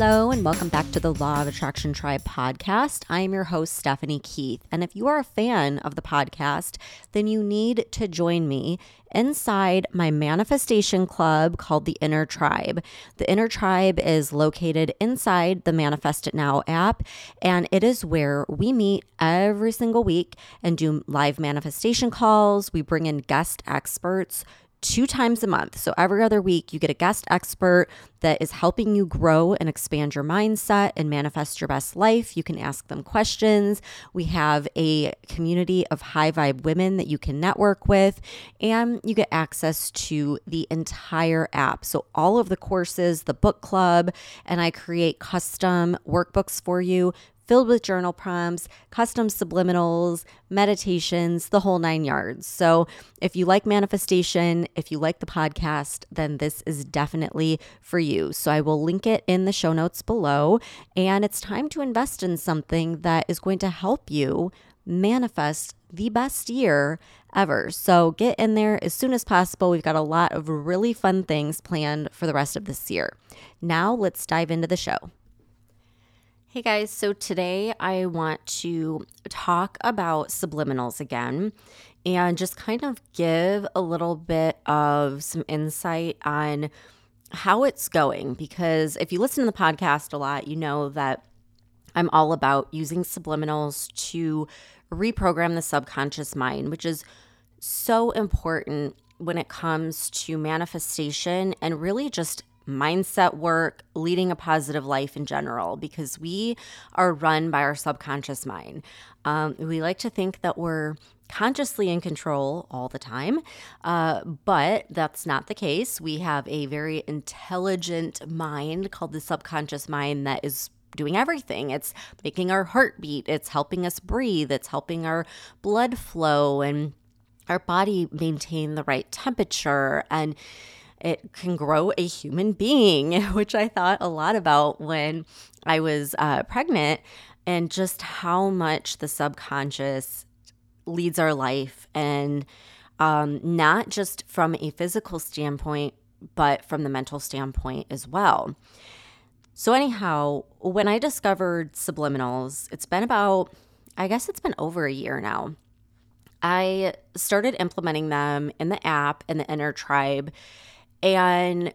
Hello, and welcome back to the Law of Attraction Tribe podcast. I am your host, Stephanie Keith. And if you are a fan of the podcast, then you need to join me inside my manifestation club called the Inner Tribe. The Inner Tribe is located inside the Manifest It Now app, and it is where we meet every single week and do live manifestation calls. We bring in guest experts two times a month. So every other week, you get a guest expert that is helping you grow and expand your mindset and manifest your best life. You can ask them questions. We have a community of high vibe women that you can network with, and you get access to the entire app. So all of the courses, the book club, and I create custom workbooks for you filled with journal prompts, custom subliminals, meditations, the whole nine yards. So, if you like manifestation, if you like the podcast, then this is definitely for you. So, I will link it in the show notes below. And it's time to invest in something that is going to help you manifest the best year ever. So get in there as soon as possible. We've got a lot of really fun things planned for the rest of this year. Now let's dive into the show. Hey guys, so today I want to talk about subliminals again and just kind of give a little bit of some insight on how it's going. Because if you listen to the podcast a lot, you know that I'm all about using subliminals to reprogram the subconscious mind, which is so important when it comes to manifestation and really just mindset work, leading a positive life in general, because we are run by our subconscious mind. Um, we like to think that we're consciously in control all the time, uh, but that's not the case. We have a very intelligent mind called the subconscious mind that is doing everything. It's making our heartbeat, it's helping us breathe, it's helping our blood flow and our body maintain the right temperature and it can grow a human being, which I thought a lot about when I was uh, pregnant and just how much the subconscious leads our life and um, not just from a physical standpoint, but from the mental standpoint as well. So, anyhow, when I discovered subliminals, it's been about, I guess it's been over a year now. I started implementing them in the app in the inner tribe and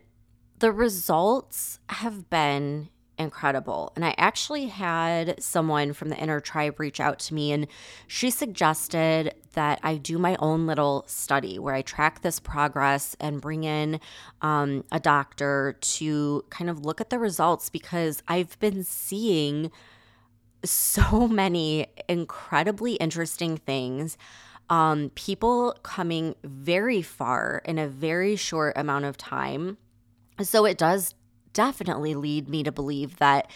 the results have been incredible. And I actually had someone from the inner tribe reach out to me, and she suggested that I do my own little study where I track this progress and bring in um, a doctor to kind of look at the results because I've been seeing so many incredibly interesting things um, people coming very far in a very short amount of time. So it does definitely lead me to believe that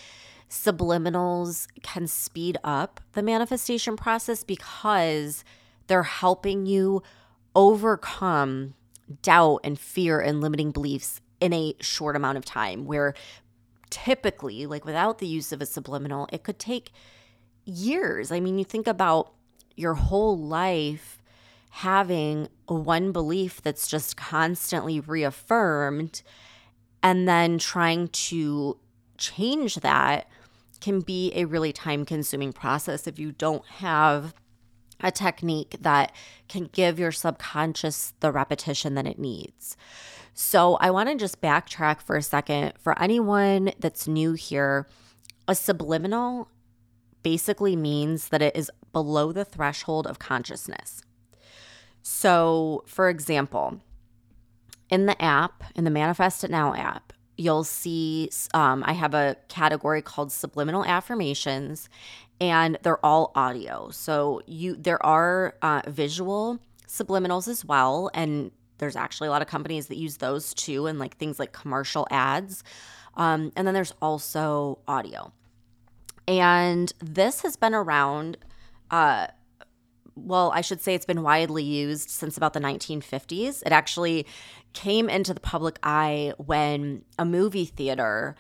subliminals can speed up the manifestation process because they're helping you overcome doubt and fear and limiting beliefs in a short amount of time where typically like without the use of a subliminal it could take years i mean you think about your whole life having one belief that's just constantly reaffirmed and then trying to change that can be a really time consuming process if you don't have a technique that can give your subconscious the repetition that it needs. So, I want to just backtrack for a second. For anyone that's new here, a subliminal basically means that it is below the threshold of consciousness. So, for example, in the app, in the Manifest It Now app, you'll see um, I have a category called subliminal affirmations, and they're all audio. So you there are uh, visual subliminals as well, and there's actually a lot of companies that use those too, and like things like commercial ads. Um, and then there's also audio. And this has been around, uh, well, I should say it's been widely used since about the 1950s. It actually came into the public eye when a movie theater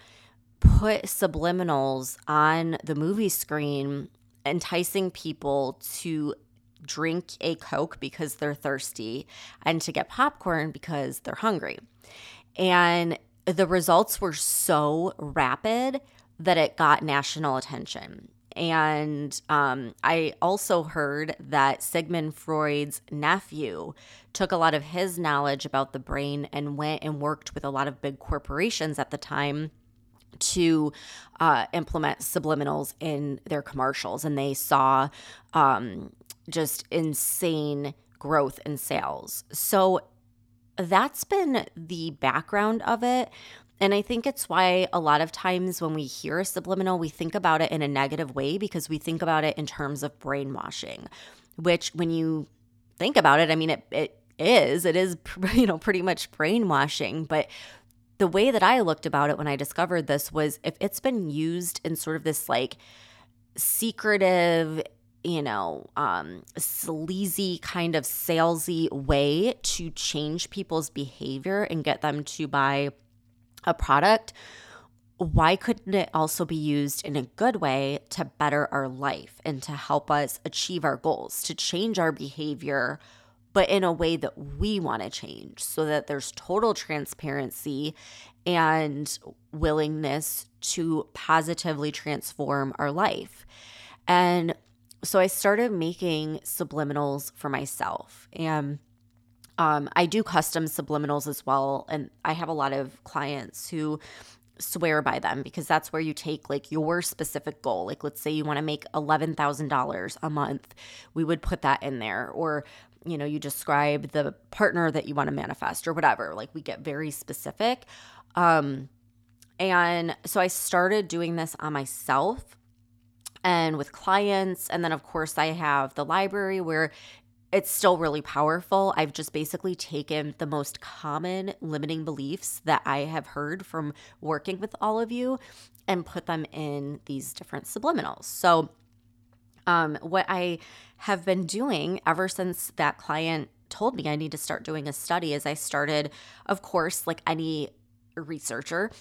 put subliminals on the movie screen, enticing people to drink a Coke because they're thirsty and to get popcorn because they're hungry. And the results were so rapid that it got national attention. And um, I also heard that Sigmund Freud's nephew took a lot of his knowledge about the brain and went and worked with a lot of big corporations at the time to uh, implement subliminals in their commercials. And they saw um, just insane growth in sales. So that's been the background of it. And I think it's why a lot of times when we hear subliminal, we think about it in a negative way because we think about it in terms of brainwashing, which when you think about it, I mean, it, it is, it is, you know, pretty much brainwashing. But the way that I looked about it when I discovered this was if it's been used in sort of this like secretive, you know, um, sleazy kind of salesy way to change people's behavior and get them to buy a product, why couldn't it also be used in a good way to better our life and to help us achieve our goals, to change our behavior, but in a way that we want to change so that there's total transparency and willingness to positively transform our life? And so I started making subliminals for myself. And um, I do custom subliminals as well. And I have a lot of clients who swear by them because that's where you take like your specific goal. Like, let's say you want to make $11,000 a month, we would put that in there. Or, you know, you describe the partner that you want to manifest or whatever. Like, we get very specific. Um, and so I started doing this on myself and with clients. And then, of course, I have the library where it's still really powerful. I've just basically taken the most common limiting beliefs that I have heard from working with all of you and put them in these different subliminals. So, um, what I have been doing ever since that client told me I need to start doing a study is I started, of course, like any researcher,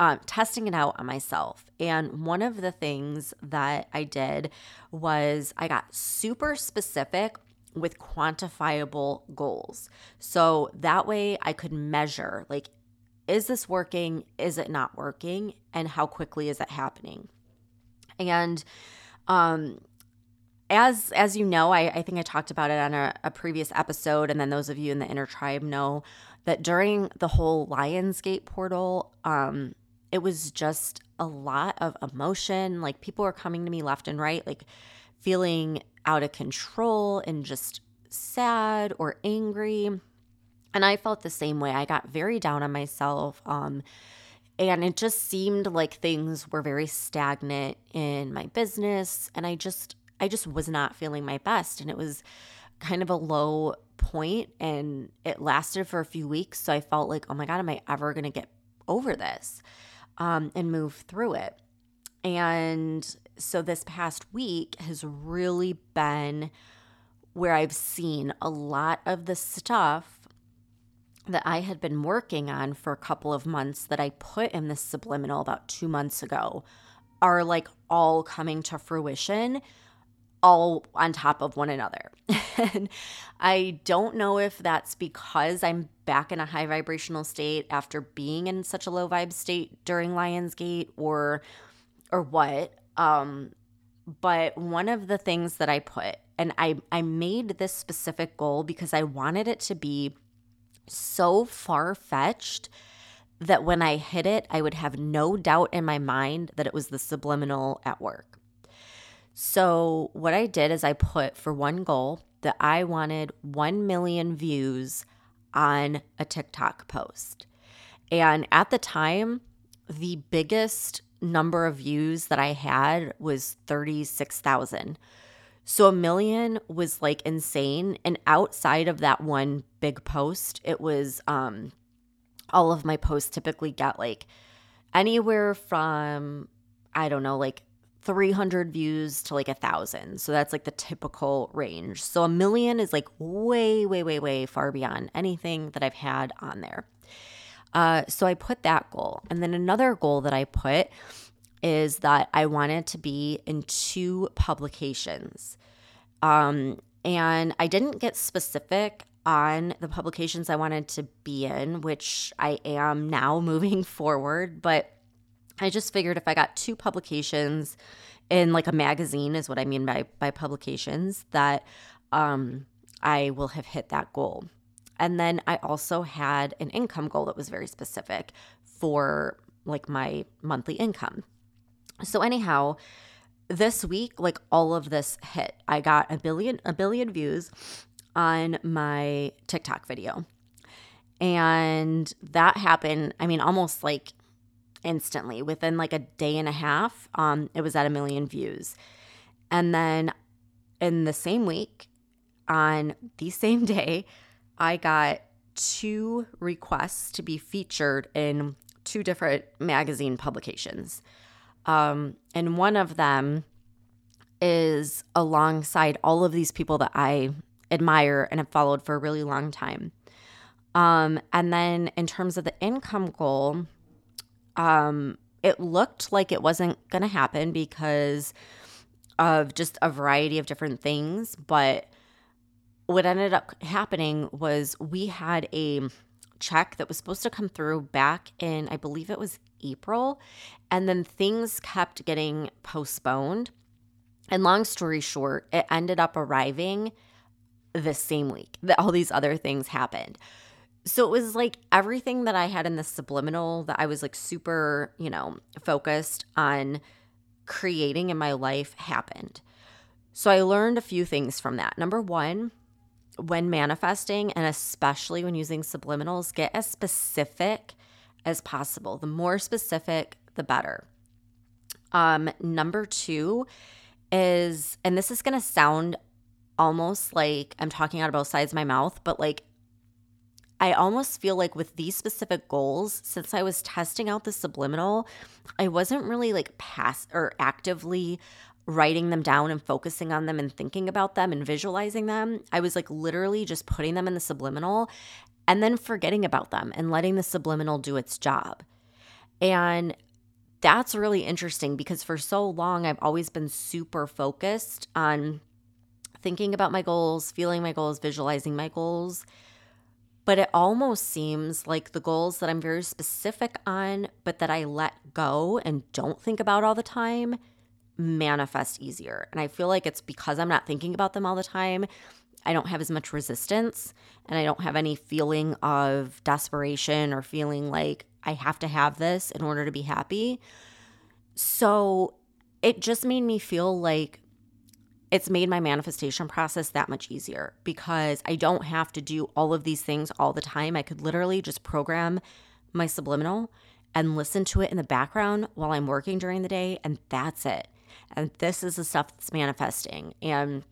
um, testing it out on myself. And one of the things that I did was I got super specific with quantifiable goals. So that way I could measure like, is this working? Is it not working? And how quickly is it happening? And um, as as you know, I, I think I talked about it on a, a previous episode, and then those of you in the inner tribe know that during the whole Lionsgate portal, um, it was just a lot of emotion. Like people were coming to me left and right, like feeling out of control and just sad or angry. And I felt the same way. I got very down on myself. Um, and it just seemed like things were very stagnant in my business. And I just, I just was not feeling my best. And it was kind of a low point and it lasted for a few weeks. So I felt like, oh my God, am I ever going to get over this? um, and move through it. And so this past week has really been where I've seen a lot of the stuff that I had been working on for a couple of months that I put in the subliminal about two months ago are like all coming to fruition all on top of one another. and I don't know if that's because I'm back in a high vibrational state after being in such a low vibe state during Lionsgate or or what. Um but one of the things that I put and I I made this specific goal because I wanted it to be so far-fetched that when I hit it, I would have no doubt in my mind that it was the subliminal at work. So, what I did is I put for one goal that I wanted 1 million views on a TikTok post. And at the time, the biggest number of views that I had was 36,000. So a million was like insane and outside of that one big post, it was um all of my posts typically get like anywhere from I don't know, like 300 views to like a thousand. So that's like the typical range. So a million is like way, way, way, way far beyond anything that I've had on there. Uh, so I put that goal. And then another goal that I put is that I wanted to be in two publications. Um, and I didn't get specific on the publications I wanted to be in, which I am now moving forward. But I just figured if I got two publications in like a magazine, is what I mean by by publications, that um, I will have hit that goal. And then I also had an income goal that was very specific for like my monthly income. So anyhow, this week like all of this hit. I got a billion a billion views on my TikTok video. And that happened, I mean almost like instantly within like a day and a half um it was at a million views. And then in the same week on the same day I got two requests to be featured in two different magazine publications. Um, and one of them is alongside all of these people that I admire and have followed for a really long time. Um, and then in terms of the income goal, um, it looked like it wasn't going to happen because of just a variety of different things. But what ended up happening was we had a check that was supposed to come through back in, I believe it was April. And then things kept getting postponed. And long story short, it ended up arriving the same week that all these other things happened. So it was like everything that I had in the subliminal that I was like super, you know, focused on creating in my life happened. So I learned a few things from that. Number one, when manifesting and especially when using subliminals, get as specific as possible. The more specific, the better. Um, number two is, and this is going to sound almost like I'm talking out of both sides of my mouth, but like I almost feel like with these specific goals, since I was testing out the subliminal, I wasn't really like pass or actively writing them down and focusing on them and thinking about them and visualizing them. I was like literally just putting them in the subliminal and then forgetting about them and letting the subliminal do its job. And that's really interesting because for so long, I've always been super focused on thinking about my goals, feeling my goals, visualizing my goals. But it almost seems like the goals that I'm very specific on, but that I let go and don't think about all the time manifest easier. And I feel like it's because I'm not thinking about them all the time. I don't have as much resistance and I don't have any feeling of desperation or feeling like I have to have this in order to be happy. So it just made me feel like it's made my manifestation process that much easier because I don't have to do all of these things all the time. I could literally just program my subliminal and listen to it in the background while I'm working during the day, and that's it. And this is the stuff that's manifesting. And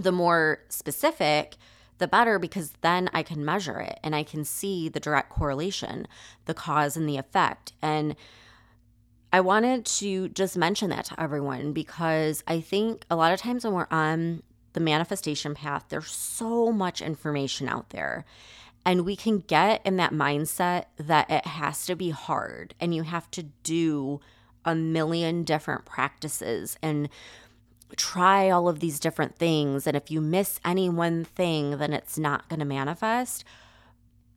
the more specific, the better because then I can measure it and I can see the direct correlation, the cause and the effect. And I wanted to just mention that to everyone because I think a lot of times when we're on the manifestation path, there's so much information out there. And we can get in that mindset that it has to be hard and you have to do a million different practices and try all of these different things. And if you miss any one thing, then it's not going to manifest.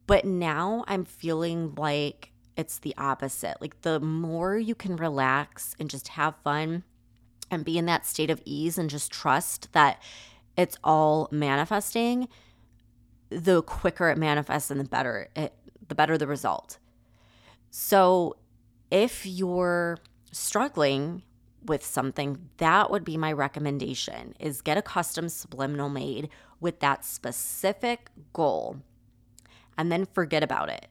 But now I'm feeling like it's the opposite. Like the more you can relax and just have fun and be in that state of ease and just trust that it's all manifesting, the quicker it manifests and the better it the better the result. So if you're struggling with something, that would be my recommendation is get a custom subliminal made with that specific goal and then forget about it.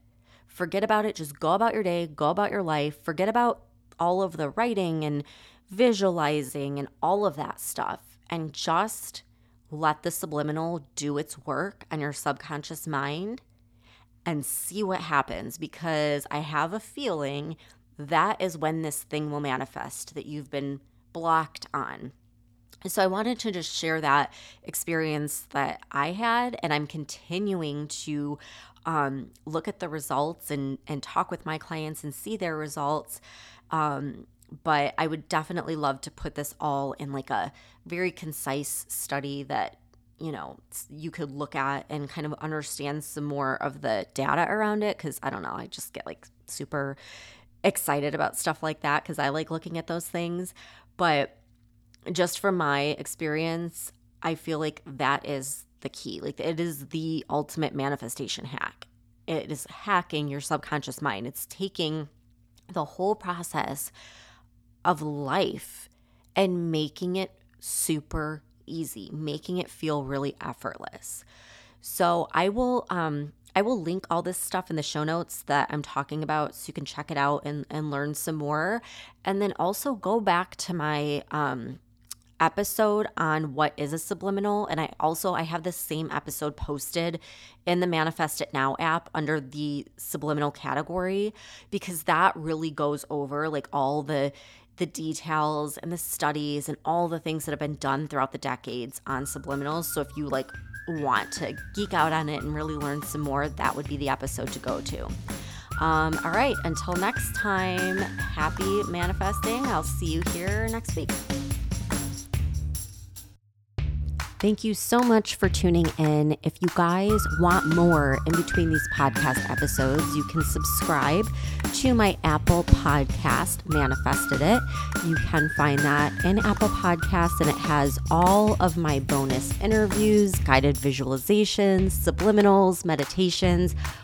Forget about it, just go about your day, go about your life, forget about all of the writing and visualizing and all of that stuff and just let the subliminal do its work on your subconscious mind and see what happens because I have a feeling that is when this thing will manifest that you've been blocked on. So I wanted to just share that experience that I had, and I'm continuing to um, look at the results and and talk with my clients and see their results. Um, but I would definitely love to put this all in like a very concise study that you know, you could look at and kind of understand some more of the data around it. Cause I don't know, I just get like super excited about stuff like that because I like looking at those things. But just from my experience, I feel like that is the key. Like it is the ultimate manifestation hack. It is hacking your subconscious mind. It's taking the whole process of life and making it super easy, making it feel really effortless. So I will um I will link all this stuff in the show notes that I'm talking about so you can check it out and, and learn some more. And then also go back to my um episode on what is a subliminal and I also I have the same episode posted in the Manifest It Now app under the subliminal category because that really goes over like all the the details and the studies and all the things that have been done throughout the decades on subliminals. So if you like want to geek out on it and really learn some more, that would be the episode to go to. Um, all right, until next time, happy manifesting. I'll see you here next week. Thank you so much for tuning in. If you guys want more in between these podcast episodes, you can subscribe to my Apple podcast, Manifested It. You can find that in Apple Podcasts, and it has all of my bonus interviews, guided visualizations, subliminals, meditations,